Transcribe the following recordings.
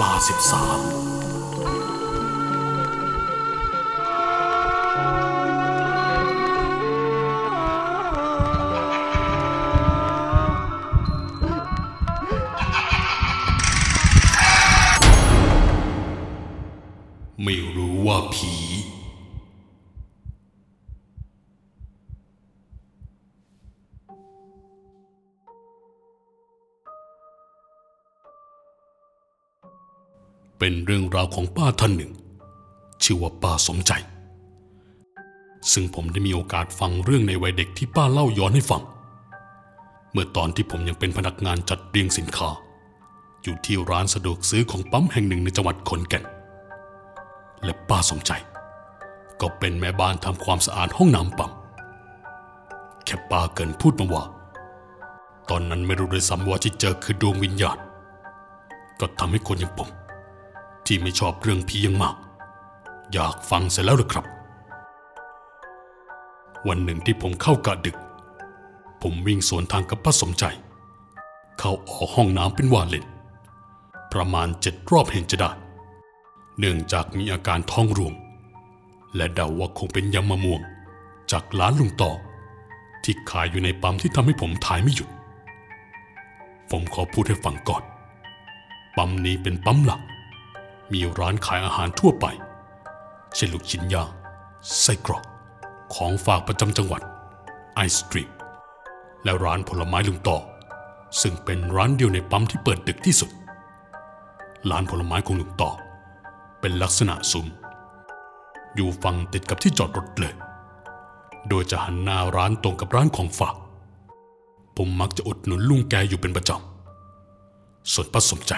ลาสิบสาม เป็นเรื่องราวของป้าท่านหนึ่ง ชื่อว่าป้าสมใจ ซึ่งผมได้มีโอกาสฟังเรื่องในวัยเด็กที่ป้าเล่าย้อนให้ฟัง เมื่อตอนที่ผมยังเป็นพนักงานจัดเรียงสินค้า อยู่ที่ร้านสะดวกซื้อของปั๊มแห่งหนึ่งในจังหวัดขอนแก่น และป้าสมใจ ก็เป็นแม่บ้านทำความสะอาดห้องน้ำปั๊มแค่ป้าเกินพูดมาว่า ตอนนั้นไม่รู้ด้วยซ้ำว่าที่เจอคือดวงวิญญาณก็ทำให้คนอย่างผม ที่ไม่ชอบเรื่องผียังมาก อยากฟังเสร็จแล้วหรือครับ วันหนึ่งที่ผมเข้ากะดึก ผมวิ่งสวนทางกับป้าสมใจ เข้าออกห้องน้ำเป็นว่าเล่น ประมาณเจ็ดรอบเห็นจะได้ เนื่องจากมีอาการท้องร่วง และเดาว่าคงเป็นยำมะม่วง จากร้านลุงต่อ ที่ขายอยู่ในปั๊มที่ทำให้ผมถ่ายไม่หยุด ผมขอพูดให้ฟังก่อน ปั๊มนี้เป็นปั๊มหลัก มีร้านขายอาหารทั่วไป เช่นลูกชิ้นย่างไส้กรอกของฝากประจำจังหวัด ไอศกรีมและร้านผลไม้ลุงต่อ ซึ่งเป็นร้านเดียวในปั๊มที่เปิดดึกที่สุด ร้านผลไม้ของลุงต่อ เป็นลักษณะซุ้มอยู่ฝั่งติดกับที่จอดรถเลย โดยจะหันหน้าร้านตรงกับร้านของฝาก ผมมักจะอุดหนุนลุงแกอยู่เป็นประจำส่วนป้าสมใจ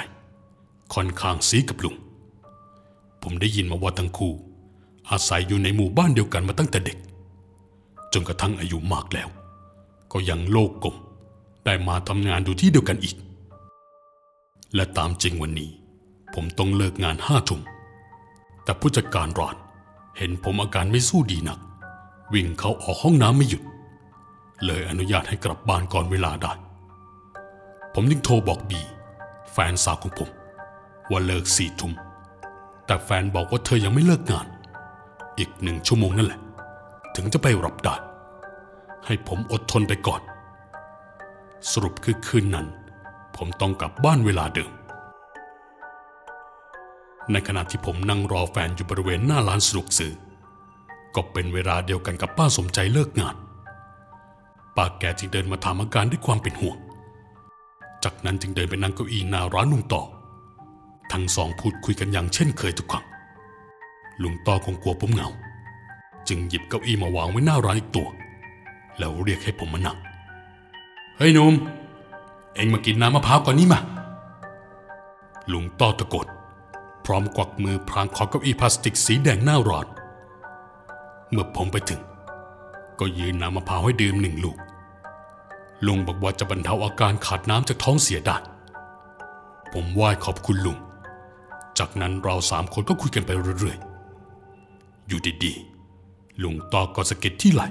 ค่อนข้างซีกับลุง ผมได้ยินมาว่าทั้งคู่ อาศัยอยู่ในหมู่บ้านเดียวกันมาตั้งแต่เด็ก จนกระทั่งอายุมากแล้ว ก็ยังโลกกลมได้มาทำงานอยู่ที่เดียวกันอีก และตามจริงวันนี้ ผมต้องเลิกงานห้าทุ่มแต่ผู้จัดการร้านเห็นผมอาการไม่สู้ดีนัก วิ่งเขาออกห้องน้ำไม่หยุด เลยอนุญาตให้กลับบ้านก่อนเวลาได้ ผมจึงโทรบอกบี แฟนสาวของผม ว่าเลิกสี่ทุ่ม แต่แฟนบอกว่าเธอยังไม่เลิกงาน อีกหนึ่งชั่วโมงนั่นแหละ ถึงจะไปรับได้ ให้ผมอดทนไปก่อน สรุปคือคืนนั้น ผมต้องกลับบ้านเวลาเดิม ในขณะที่ผมนั่งรอแฟนอยู่บริเวณหน้าร้านสะดวกซื้อก็เป็นเวลาเดียวกันกับป้าสมใจเลิกงาน ป้าแกจึงเดินมาถามอาการด้วยความเป็นห่วง จากนั้นจึงเดินไปนั่งเก้าอี้หน้าร้านลุงต่อ ทั้งสองพูดคุยกันอย่างเช่นเคยทุกครั้งลุงต่อคงกลัวผมเหงา จึงหยิบเก้าอี้มาวางไว้หน้าร้านอีกตัว แล้วเรียกให้ผมมานั่งเฮ้ยหนุ่มเอ็งมากินน้ำมะพร้าวก่อนนี่มาลุงต้อตะโกนพร้อมกวักมือพรางขอเก้าอี้พลาสติกสีแดงหน้าร้อนเมื่อผมไปถึง ก็ยืนน้ำมะพร้าวให้ดื่มหนึ่งลูกลุงบอกว่าจะบรรเทาอาการขาดน้ำจากท้องเสียได้ผมไหว้ขอบคุณลุง จากนั้นเราสามคนก็คุยกันไปเรื่อยๆ อยู่ดีๆ ลุงตอก็สะกิดที่ไหล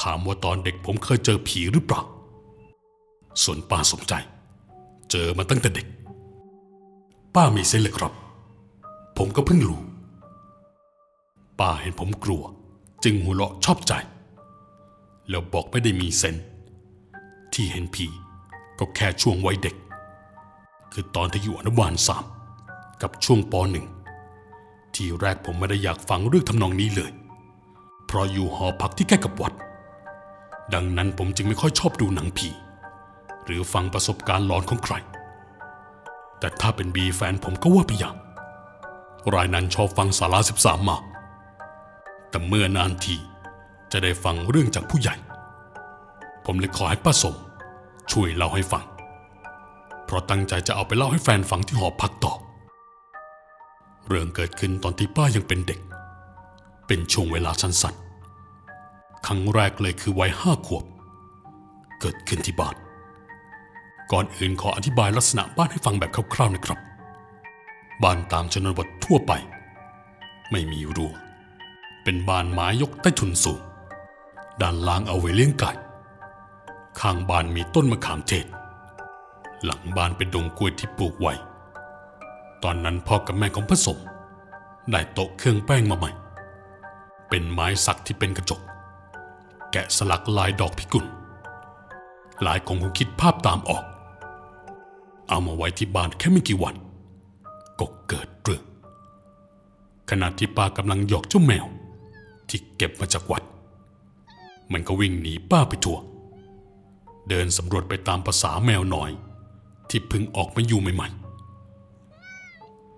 ถามว่าตอนเด็กผมเคยเจอผีหรือเปล่า ส่วนป้าสมใจ เจอมาตั้งแต่เด็ก ป้ามีเส้นเลยครับ ผมก็เพิ่งรู้ ป้าเห็นผมกลัว จึงหัวเราะชอบใจ แล้วบอกไม่ได้มีเซนที่เห็นผีก็แค่ช่วงวัยเด็ก คือตอนที่อยู่อนุบาลสาม กับช่วงปหนึ่งที่แรกผมไม่ได้อยากฟังเรื่องทำนองนี้เลย เพราะอยู่หอพักที่ใกล้กับวัด ดังนั้นผมจึงไม่ค่อยชอบดูหนังผี หรือฟังประสบการณ์หลอนของใคร แต่ถ้าเป็นบีแฟนผมก็ว่าไปอย่าง รายนั้นชอบฟังสาราสิบสามมากแต่เมื่อนานทีจะได้ฟังเรื่องจากผู้ใหญ่ ผมเลยขอให้ป้าสม ช่วยเล่าให้ฟัง เพราะตั้งใจจะเอาไปเล่าให้แฟนฟังที่หอพักต่อ เรื่องเกิดขึ้นตอนที่ป้ายังเป็นเด็ก เป็นช่วงเวลาสั้นๆ ครั้งแรกเลยคือวัยห้าขวบ เกิดขึ้นที่บ้าน ก่อนอื่นขออธิบายลักษณะบ้านให้ฟังแบบคร่าวๆนะครับ บ้านตามชนบททั่วไป ไม่มีรั้ว เป็นบ้านไม้ยกใต้ถุนสูง ด้านล่างเอาไว้เลี้ยงไก่ ข้างบ้านมีต้นมะขามเทศ หลังบ้านเป็นดงกล้วยที่ปลูกไว้ ตอนนั้นพ่อกับแม่ของพระสมได้โต๊ะเครื่องแป้งมาใหม่ เป็นไม้สักที่เป็นกระจก แกะสลักลายดอกพิกุลหลายคงคงคิดภาพตามออก เอามาไว้ที่บ้านแค่ไม่กี่วัน ก็เกิดเรื่องขณะที่ป้ากำลังหยอกเจ้าแมว ที่เก็บมาจากวัด มันก็วิ่งหนีป้าไปทั่ว เดินสำรวจไปตามภาษาแมวน้อย ที่เพิ่งออกมาอยู่ใหม่ๆ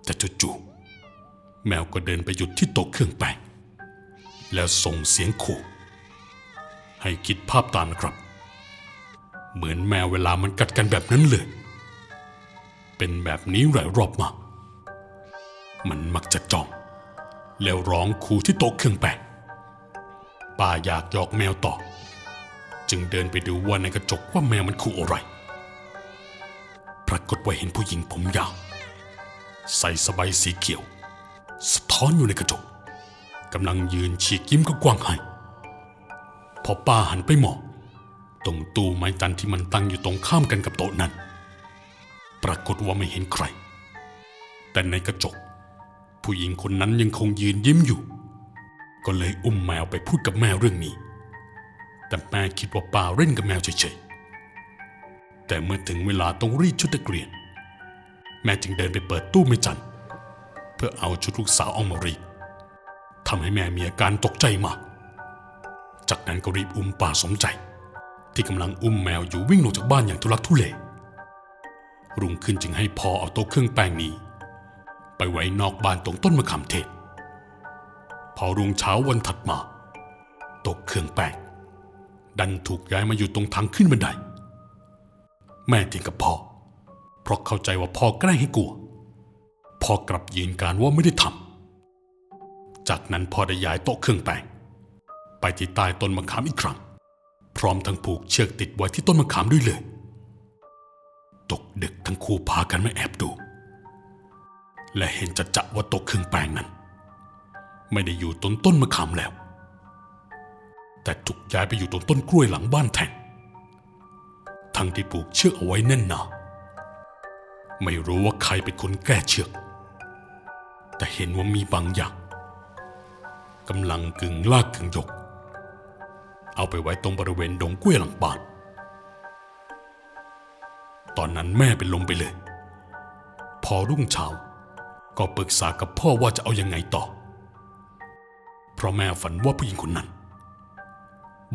แต่จู่ๆแมวก็เดินไปหยุดที่โต๊ะเครื่องแป้งแล้วส่งเสียงขู่ให้คิดภาพตามนะครับ เหมือนแมวเวลามันกัดกันแบบนั้นเลย เป็นแบบนี้หลายรอบมา มันมักจะจ้อง แล้วร้องขู่ที่โต๊ะเครื่องแป้งป้าอยากหยอกแมวต่อ จึงเดินไปดูว่าในกระจกว่าแมวมันขู่อะไร ปรากฏว่าเห็นผู้หญิงผมยาว ใส่สบายสีเขียว สะท้อนอยู่ในกระจกกำลังยืนฉีกยิ้มก็กว้างให้พอป้าหันไปมองตรงตู้ไม้จันที่มันตั้งอยู่ตรงข้ามกันกับโต๊ะนั้น ปรากฏว่าไม่เห็นใคร แต่ในกระจก ผู้หญิงคนนั้นยังคงยืนยิ้มอยู่ ก็เลยอุ้มแมวไปพูดกับแม่เรื่องนี้ แต่แม่คิดว่าป้าเล่นกับแมวเฉยๆแต่เมื่อถึงเวลาต้องรีดชุดนักเรียน แม่จึงเดินไปเปิดตู้ไม่จันเพื่อเอาชุดลูกสาวออกมารีดทำให้แม่มีอาการตกใจมาก จากนั้นก็รีบอุ้มป้าสมใจ ที่กำลังอุ้มแมวอยู่วิ่งลงจากบ้านอย่างทุลักทุเล รุ่งขึ้นจึงให้พ่อเอาโต๊ะเครื่องแป้งนี้ ไปไว้นอกบ้านตรงต้นมะขามเทศ พอรุ่งเช้าวันถัดมาโต๊ะเครื่องแป้งดันถูกย้ายมาอยู่ตรงทางขึ้นบันได แม่ถียงกับพ่อเพ ราะเข้าใจว่าพ่อแกล้งให้กลัว พ่อกลับยืนการว่าไม่ได้ทำ จากนั้นพ่อได้ย้ายโต๊ะเครื่องแป้งไปที่ใต้ต้นมะขามอีกครั้ง พร้อมทั้งผูกเชือกติดไว้ที่ต้นมะขามด้วยเลย ตกดึกทั้งคู่พากันมาแอบดู และเห็นจะจะว่าโต๊ะเครื่องแป้งนั้น ไม่ได้อยู่ต้นต้นมะขามแล้ว แต่ถูกย้ายไปอยู่ตรงต้นกล้วยหลังบ้านแทนทั้งที่ผูกเชือกเอาไว้แน่นหนา ไม่รู้ว่าใครเป็นคนแก้เชือก แต่เห็นว่ามีบางอย่างกำลังกึ่งลากกึ่งยก เอาไปไว้ตรงบริเวณดงกล้วยหลังบ้าน ตอนนั้นแม่เป็นลมไปเลย พอรุ่งเช้าก็ปรึกษากับพ่อว่าจะเอายังไงต่อ เพราะแม่ฝันว่าผู้หญิงคนนั้น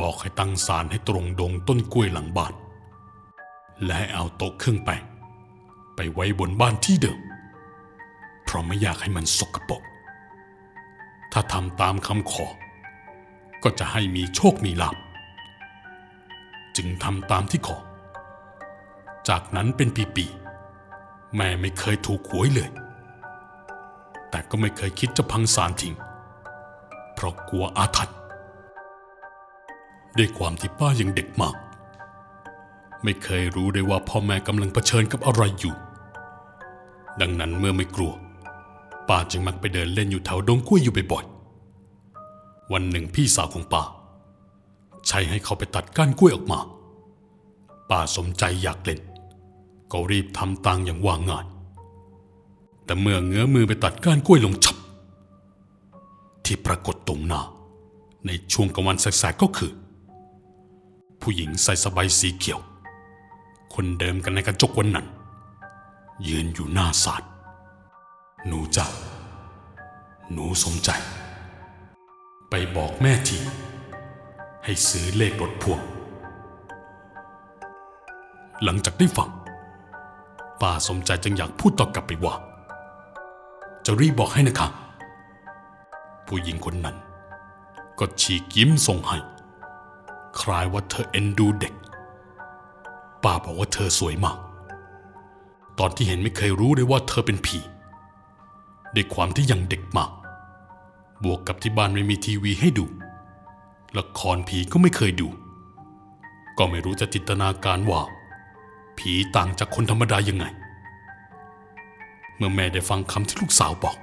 บอกให้ตั้งศาลให้ตรงดงต้นกล้วยหลังบ้าน และให้เอาโต๊ะเครื่องแป้ง ไปไว้บนบ้านที่เดิม เพราะไม่อยากให้มันสกปรก ถ้าทำตามคำขอ ก็จะให้มีโชคมีลาภ จึงทำตามที่ขอ จากนั้นเป็นปีๆ แม่ไม่เคยถูกหวยเลย แต่ก็ไม่เคยคิดจะพังสารทิ้ง เพราะกลัวอาถรรพ์ด้วยความที่ป้ายังเด็กมาก ไม่เคยรู้ได้ว่าพ่อแม่กำลังเผชิญกับอะไรอยู่ ดังนั้นเมื่อไม่กลัว ป้าจึงมักไปเดินเล่นอยู่แถวดงกล้วยอยู่บ่อยๆ วันหนึ่งพี่สาวของป้า ใช้ให้เขาไปตัดก้านกล้วยออกมา ป้าสมใจอยากเล่น ก็รีบทำตางอย่างว่าง่ายแต่เมื่อเงื้อมือไปตัดก้านกล้วยลงฉับ ที่ปรากฏตรงหน้าในช่วงกลางวันแสกๆก็คือ ผู้หญิงใส่สบายสีเขียว คนเดิมกันในกระจกวันนั้น ยืนอยู่หน้าศาลหนูจ้าหนูสมใจ ไปบอกแม่ที ให้ซื้อเลขรถพ่วงหลังจากได้ฟังป้าสมใจจึงอยากพูดตอบกลับไปว่า จะรีบบอกให้นะคะ ผู้หญิงคนนั้น ก็ฉีกยิ้มส่งให้ คล้ายว่าเธอเอ็นดูเด็ก ป้าบอกว่าเธอสวยมาก ตอนที่เห็นไม่เคยรู้เลยว่าเธอเป็นผีด้วยความที่ยังเด็กมาก บวกกับที่บ้านไม่มีทีวีให้ดู ละครผีก็ไม่เคยดู ก็ไม่รู้จะจินตนาการว่า ผีต่างจากคนธรรมดายังไง เมื่อแม่ได้ฟังคำที่ลูกสาวบอก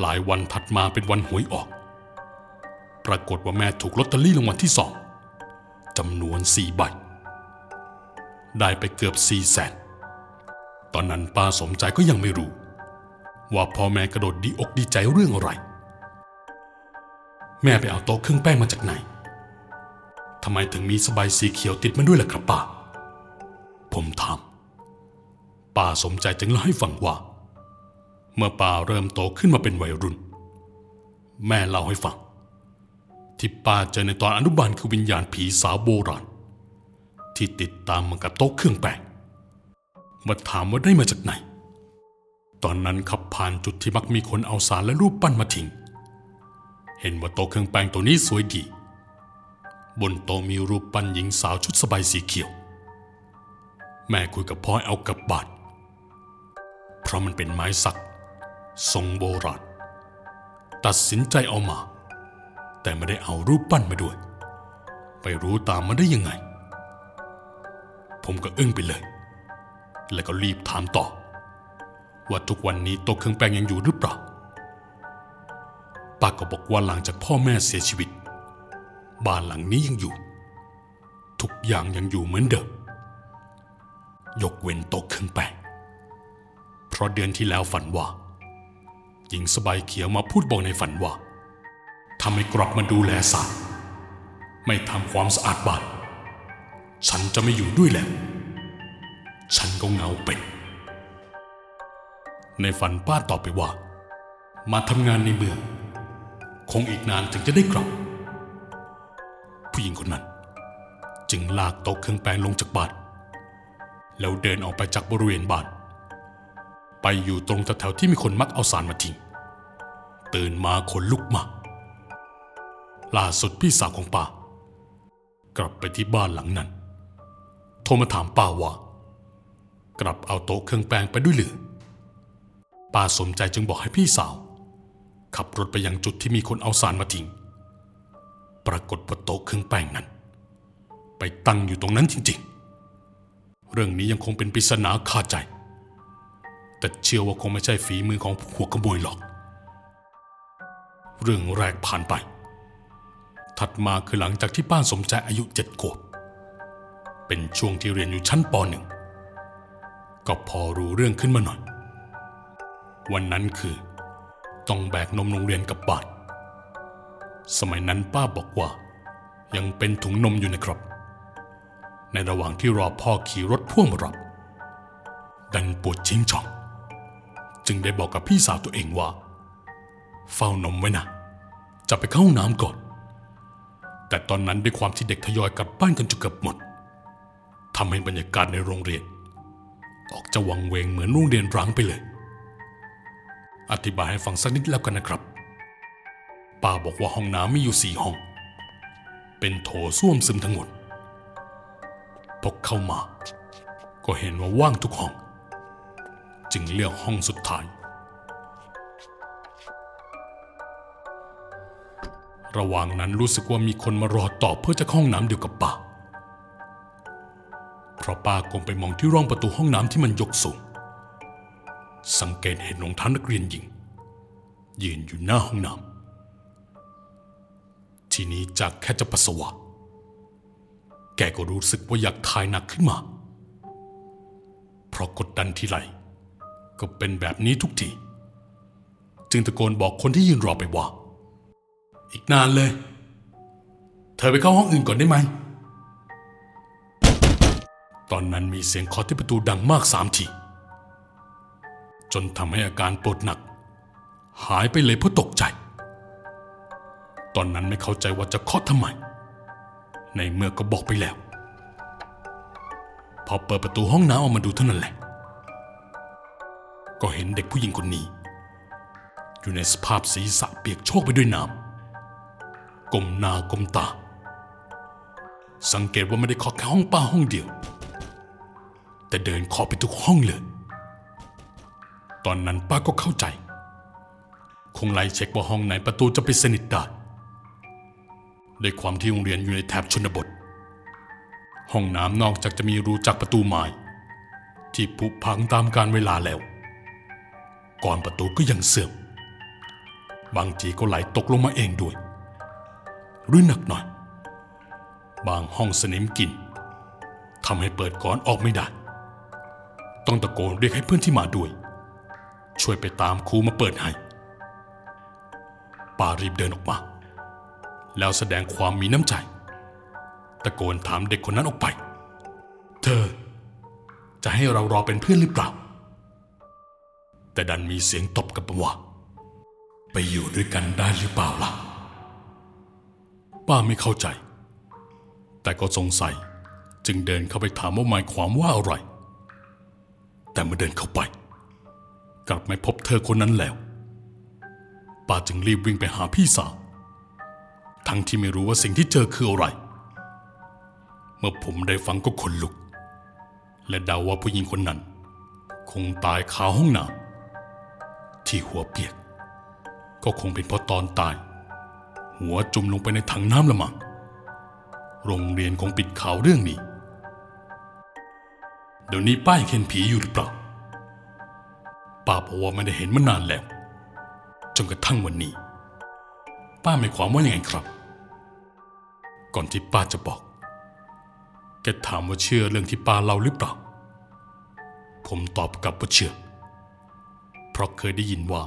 หลายวันถัดมาเป็นวันหวยออก ปรากฏว่าแม่ถูกลอตเตอรี่รางวัลที่สองจำนวนสี่ใบ ได้ไปเกือบสี่แสนตอนนั้นป้าสมใจก็ยังไม่รู้ ว่าพ่อแม่กระโดดดีอกดีใจเรื่องอะไร แม่ไปเอาโต๊ะเครื่องแป้งมาจากไหนทำไมถึงมีสบายสีเขียวติดมาด้วยล่ะครับป้า ผมถามป้าสมใจจึงเล่าให้ฟังว่า เมื่อป้าเริ่มโตขึ้นมาเป็นวัยรุ่น แม่เล่าให้ฟัง ที่ป้าเจอในตอนอนุบาลคือวิญญาณผีสาวโบราณ ที่ติดตามมากับโต๊ะเครื่องแป้งมาถามว่าได้มาจากไหน ตอนนั้นขับผ่านจุดที่มักมีคนเอาสารและรูปปั้นมาทิ้ง เห็นว่าโต๊ะเครื่องแป้งตัวนี้สวยดี บนโต๊ะมีรูปปั้นหญิงสาวชุดสบายสีเขียว แม่คุยกับพ่อเอากับบานเพราะมันเป็นไม้สักทรงโบราณ ตัดสินใจเอามา แต่ไม่ได้เอารูปปั้นมาด้วย ไปรู้ตามมาได้ยังไง ผมก็อึ้งไปเลย แล้วก็รีบถามต่อ ว่าทุกวันนี้โต๊ะเครื่องแป้งยังอยู่หรือเปล่าป้าก็บอกว่าหลังจากพ่อแม่เสียชีวิต บ้านหลังนี้ยังอยู่ ทุกอย่างยังอยู่เหมือนเดิม ยกเว้นโต๊ะเครื่องแป้งเพราะเดือนที่แล้วฝันว่า หญิงสบายเขียวมาพูดบอกในฝันว่าถ้าไม่กลับมาดูแลสารไม่ทำความสะอาดบ้าน ฉันจะไม่อยู่ด้วยแล้ว ฉันก็เหงาเป็น ในฝันป้าตอบไปว่า มาทำงานในเมือง คงอีกนานถึงจะได้กลับ ผู้หญิงคนนั้น จึงลากโต๊ะเครื่องแป้งลงจากบ้านแล้วเดินออกไปจากบริเวณบ้าน ไปอยู่ตรงแถวๆที่มีคนมักเอาสารมาทิ้ง ตื่นมาขนลุกมาล่าสุดพี่สาวของป้ากลับไปที่บ้านหลังนั้น โทรมาถามป้าว่า กลับเอาโต๊ะเครื่องแป้งไปด้วยหรือป้าสมใจจึงบอกให้พี่สาว ขับรถไปยังจุดที่มีคนเอาสารมาทิ้ง ปรากฏว่าโต๊ะเครื่องแป้งนั้น ไปตั้งอยู่ตรงนั้นจริง ๆ เรื่องนี้ยังคงเป็นปริศนาคาใจ แต่เชื่อว่าคงไม่ใช่ฝีมือของหัวขโมยหรอก เรื่องแรกผ่านไป ถัดมาคือหลังจากที่ป้าสมใจอายุเจ็ดขวบ เป็นช่วงที่เรียนอยู่ชั้นปหนึ่งก็พอรู้เรื่องขึ้นมาหน่อย วันนั้นคือ ต้องแบกนมโรงเรียนกับบานสมัยนั้นป้าบอกว่า ยังเป็นถุงนมอยู่นะครับ ในระหว่างที่รอพ่อขี่รถพ่วงมารับ ดันปวดชิงช่อง จึงได้บอกกับพี่สาวตัวเองว่า เฝ้านมไว้นะจะไปเข้าน้ำก่อน แต่ตอนนั้นด้วยความที่เด็กทยอยกลับบ้านกันจนเกือบหมด ทำให้บรรยากาศในโรงเรียน ออกจะวังเวงเหมือนโรงเรียนร้างไปเลย อธิบายให้ฟังสักนิดแล้วกันนะครับ ป้าบอกว่าห้องน้ำมีอยู่สี่ห้อง เป็นโถส้วมซึมทั้งหมดพอเข้ามา ก็เห็นว่าว่างทุกห้อง จึงเลือกห้องสุดท้าย ระหว่างนั้นรู้สึกว่ามีคนมารอต่อเพื่อจะเข้าห้องน้ำเดียวกับป้า เพราะป้าก้มไปมองที่ร่องประตูห้องน้ำที่มันยกสูง สังเกตเห็นรองเท้านักเรียนหญิง ยืนอยู่หน้าห้องน้ำทีนี้จากแค่จะปัสสาวะ แกก็รู้สึกว่าอยากถ่ายหนักขึ้นมา เพราะกดดันทีไรก็เป็นแบบนี้ทุกทีจึงตะโกนบอกคนที่ยืนรอไปว่า อีกนานเลย เธอไปเข้าห้องอื่นก่อนได้ไหม ตอนนั้นมีเสียงเคาะที่ประตูดังมากสามที จนทำให้อาการปวดหนัก หายไปเลยเพราะตกใจ ตอนนั้นไม่เข้าใจว่าจะเคาะทำไม ในเมื่อก็บอกไปแล้ว พอเปิดประตูห้องน้ำออกมาดูเท่านั้นแหละ ก็เห็นเด็กผู้หญิงคนนี้ อยู่ในสภาพศีรษะเปียกโชกไปด้วยน้ำก้มหน้าก้มตา สังเกตว่าไม่ได้เคาะแค่ห้องป้าห้องเดียว แต่เดินเคาะไปทุกห้องเลย ตอนนั้นป้าก็เข้าใจ คงไล่เช็คว่าห้องไหนประตูจะไปสนิทได้ด้วยความที่โรงเรียนอยู่ในแถบชนบท ห้องน้ำนอกจากจะมีรูจากประตูไม้ที่ผุพังตามการเวลาแล้ว ก่อนประตูก็ยังเสื่อม บางทีก็ไหลตกลงมาเองด้วย หรือหนักหน่อย บางห้องสนิมกินทำให้เปิดก่อนออกไม่ได้ ต้องตะโกนเรียกให้เพื่อนที่มาด้วย ช่วยไปตามครูมาเปิดให้ป้ารีบเดินออกมา แล้วแสดงความมีน้ำใจ ตะโกนถามเด็กคนนั้นออกไป เธอ จะให้เรารอเป็นเพื่อนหรือเปล่า แต่ดันมีเสียงตอบกลับว่า ไปอยู่ด้วยกันได้หรือเปล่าล่ะ ป้าไม่เข้าใจ แต่ก็สงสัยจึงเดินเข้าไปถามว่าหมายความว่าอะไร แต่เมื่อเดินเข้าไป กลับไม่พบเธอคนนั้นแล้วป้าจึงรีบวิ่งไปหาพี่สาว ทั้งที่ไม่รู้ว่าสิ่งที่เจอคืออะไร เมื่อผมได้ฟังก็ขนลุก และเดาว่าผู้หญิงคนนั้น คงตายคาห้องน้ำที่หัวเปียก ก็คงเป็นเพราะตอนตาย หัวจุ่มลงไปในถังน้ำละมังโรงเรียนคงปิดข่าวเรื่องนี้ เดี๋ยวนี้ป้ายเห็นผีอยู่หรือเปล่าป้าบอกว่าไม่ได้เห็นมานานแล้วจนกระทั่งวันนี้ ป้าหมายความว่ายังไงครับ ก่อนที่ป้าจะบอก แกถามว่าเชื่อเรื่องที่ป้าเล่าหรือเปล่า ผมตอบกลับว่าเชื่อ เพราะเคยได้ยินว่า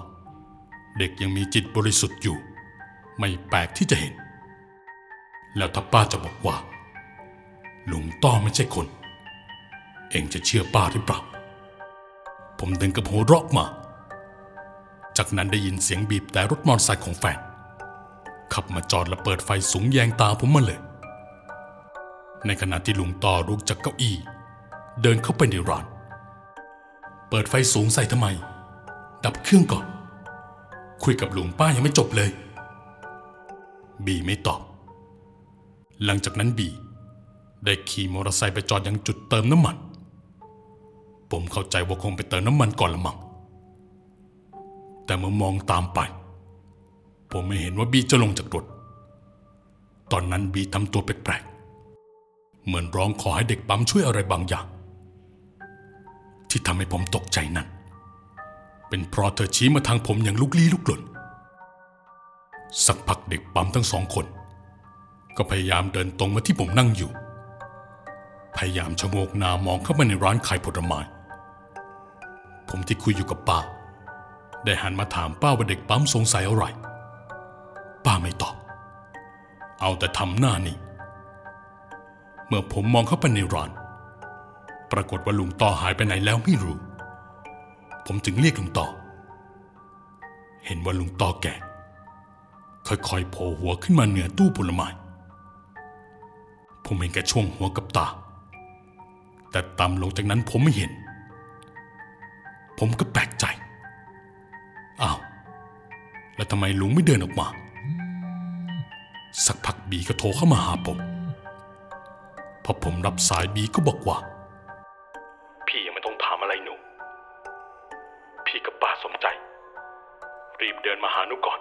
เด็กยังมีจิตบริสุทธิ์อยู่ ไม่แปลกที่จะเห็น แล้วถ้าป้าจะบอกว่าลุงต้อไม่ใช่คน เองจะเชื่อป้าหรือเปล่า ผมดึงกับหัวเราะมา จากนั้นได้ยินเสียงบีบแต่รถมอเตอร์ไซค์ของแฟน ขับมาจอดและเปิดไฟสูงแยงตาผมมาเลย ในขณะที่ลุงต่อลุกจากเก้าอี้ เดินเข้าไปในร้าน เปิดไฟสูงใส่ทำไม ดับเครื่องก่อน คุยกับลุงป้ายังไม่จบเลย บีไม่ตอบ หลังจากนั้นบีได้ขี่มอเตอร์ไซค์ไปจอดยังจุดเติมน้ำมัน ผมเข้าใจว่าคงไปเติมน้ำมันก่อนละมั้งแต่เมื่อมองตามไป ผมไม่เห็นว่าบีจะลงจากรถ ตอนนั้นบีทำตัวแปลกๆ เหมือนร้องขอให้เด็กปั๊มช่วยอะไรบางอย่าง ที่ทำให้ผมตกใจนั้น เป็นเพราะเธอชี้มาทางผมอย่างลุกลี้ลุกลนสักพักเด็กปั๊มทั้งสองคน ก็พยายามเดินตรงมาที่ผมนั่งอยู่ พยายามชะโงกหน้ามองเข้ามาในร้านขายผลไม้ ผมที่คุยอยู่กับป้า ได้หันมาถามป้าว่าเด็กปั๊มสงสัยอะไร ป้าไม่ตอบ เอาแต่ทำหน้านิ่งเมื่อผมมองเข้าไปในร้าน ปรากฏว่าลุงต่อหายไปไหนแล้วไม่รู้ ผมจึงเรียกลุงต่อ เห็นว่าลุงต่อแก่ ค่อยๆโผล่หัวขึ้นมาเหนือตู้ผลไม้ ผมเห็นแค่ช่วงหัวกับตา แต่ต่ำลงจากนั้นผมไม่เห็น ผมก็แปลกใจ อ้าว แล้วทำไมลุงไม่เดินออกมา สักพักบีก็โทรเข้ามาหาผมพอผมรับสายบีก็บอกว่า พี่ยังไม่ต้องถามอะไรหนู พี่กับป้าสมใจ รีบเดินมาหาหนูก่อน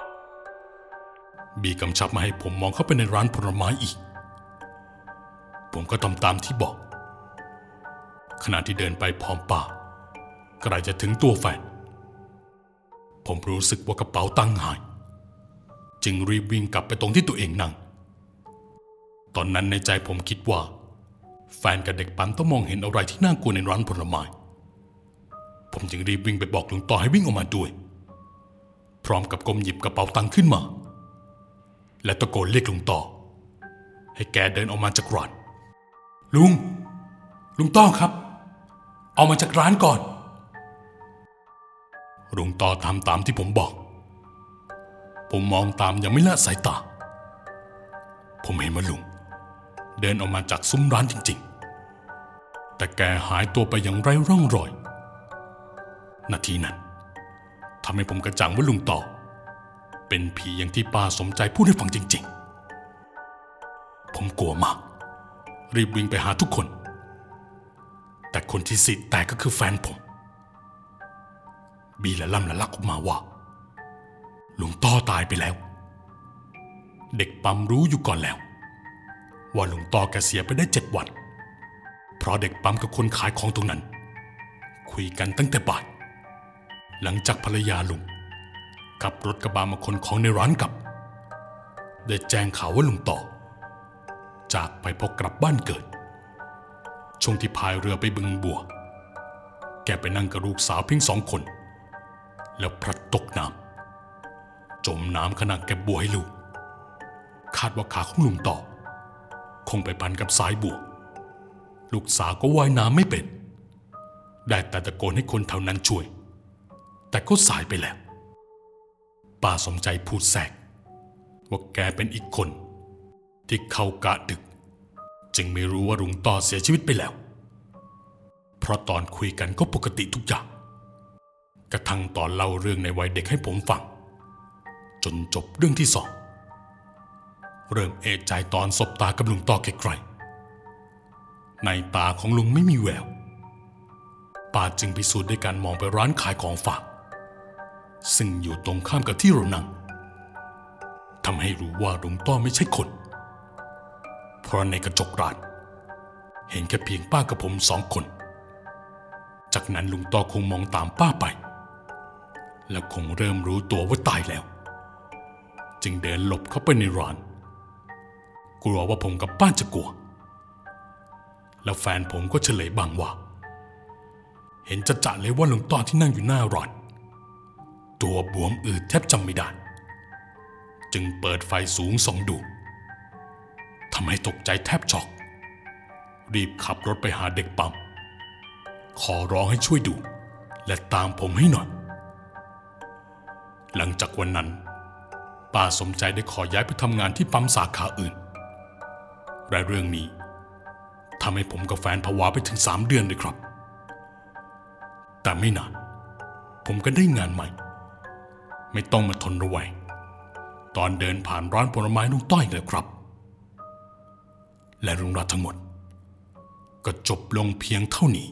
บีกำชับมาให้ผมมองเข้าไปในร้านผลไม้อีก ผมก็ทำตามที่บอก ขณะที่เดินไปพร้อมป้า ใกล้จะถึงตัวแฟน ผมรู้สึกว่ากระเป๋าตังค์หาย จึงรีบวิ่งกลับไปตรงที่ตัวเองนั่ง ตอนนั้นในใจผมคิดว่า แฟนกับเด็กปั๊มต้องมองเห็นอะไรที่น่ากลัวในร้านผลไม้ ผมจึงรีบวิ่งไปบอกลุงต่อให้วิ่งออกมาด้วย พร้อมกับก้มหยิบกระเป๋าตังค์ขึ้นมา และตะโกนเรียกลุงต่อ ให้แกเดินออกมาจากร้านลุง ลุงต้อครับเอามาจากร้านก่อน ลุงต่อทำตามที่ผมบอก ผมมองตามยังไม่ละสายตา ผมเห็นว่าลุง เดินออกมาจากซุ้มร้านจริง ๆ แต่แกหายตัวไปอย่างไร้ร่องรอย นาทีนั้นทำให้ผมกระจ่างว่าลุงต่อ เป็นผีอย่างที่ป้าสมใจพูดให้ฟังจริง ๆ ผมกลัวมาก รีบวิ่งไปหาทุกคน แต่คนที่สิแตกก็คือแฟนผม บีละล่ำละลักออกมาว่าลุงต้อตายไปแล้ว เด็กปั๊มรู้อยู่ก่อนแล้ว ว่าลุงต้อแกเสียไปได้เจ็ดวัน เพราะเด็กปั๊มกับคนขายของตรงนั้น คุยกันตั้งแต่บ่าย หลังจากภรรยาลุงขับรถกระบะมาขนของในร้านกลับ ได้แจ้งข่าวว่าลุงต่อ จากไปพอกลับบ้านเกิด ช่วงที่พายเรือไปบึงบัว แกไปนั่งกับลูกสาวเพียงสองคน แล้วพลัดตกน้ำจมน้ำขณะแกบัวให้ลูก คาดว่าขาของลุงต่อ คงไปพันกับสายบัว ลูกสาวก็ว่ายน้ำไม่เป็น ได้แต่ตะโกนให้คนแถวนั้นช่วย แต่ก็สายไปแล้ว ป้าสมใจพูดแทรกว่าแกเป็นอีกคน ที่เข้ากะดึก จึงไม่รู้ว่าลุงต่อเสียชีวิตไปแล้ว เพราะตอนคุยกันก็ปกติทุกอย่าง กระทั่งตอนเล่าเรื่องในวัยเด็กให้ผมฟัง จนจบเรื่องที่สอง เริ่มเอะใจตอนสบตากับลุงต่อไกลๆในตาของลุงไม่มีแววป้าจึงพิสูจน์ด้วยการมองไปร้านขายของฝาก ซึ่งอยู่ตรงข้ามกับที่เรานั่งทำให้รู้ว่าลุงต้อไม่ใช่คน เพราะในกระจกร้าน เห็นแค่เพียงป้ากับผมสองคน จากนั้นลุงต้อคงมองตามป้าไป และคงเริ่มรู้ตัวว่าตายแล้ว จึงเดินหลบเข้าไปในร้าน กลัวว่าผมกับป้าจะกลัว แล้วแฟนผมก็เฉลยบางว่า เห็นจะจะเลยว่าลุงต้อที่นั่งอยู่หน้าร้าน ตัวบวมอืดแทบจำไม่ได้ จึงเปิดไฟสูงส่องดูทำให้ตกใจแทบช็อก รีบขับรถไปหาเด็กปั๊มขอร้องให้ช่วยดู และตามผมให้หน่อย หลังจากวันนั้นป้าสมใจได้ขอย้ายไปทำงานที่ปั๊มสาขาอื่น และเรื่องนี้ทำให้ผมกับแฟนผวาไปถึงสามเดือนเลยครับ แต่ไม่นานผมก็ได้งานใหม่ ไม่ต้องมาทนระแวงตอนเดินผ่านร้านผลไม้ลุงต้อยเลยครับ และรื่องราวทั้งหมด ก็จบลงเพียงเท่านี้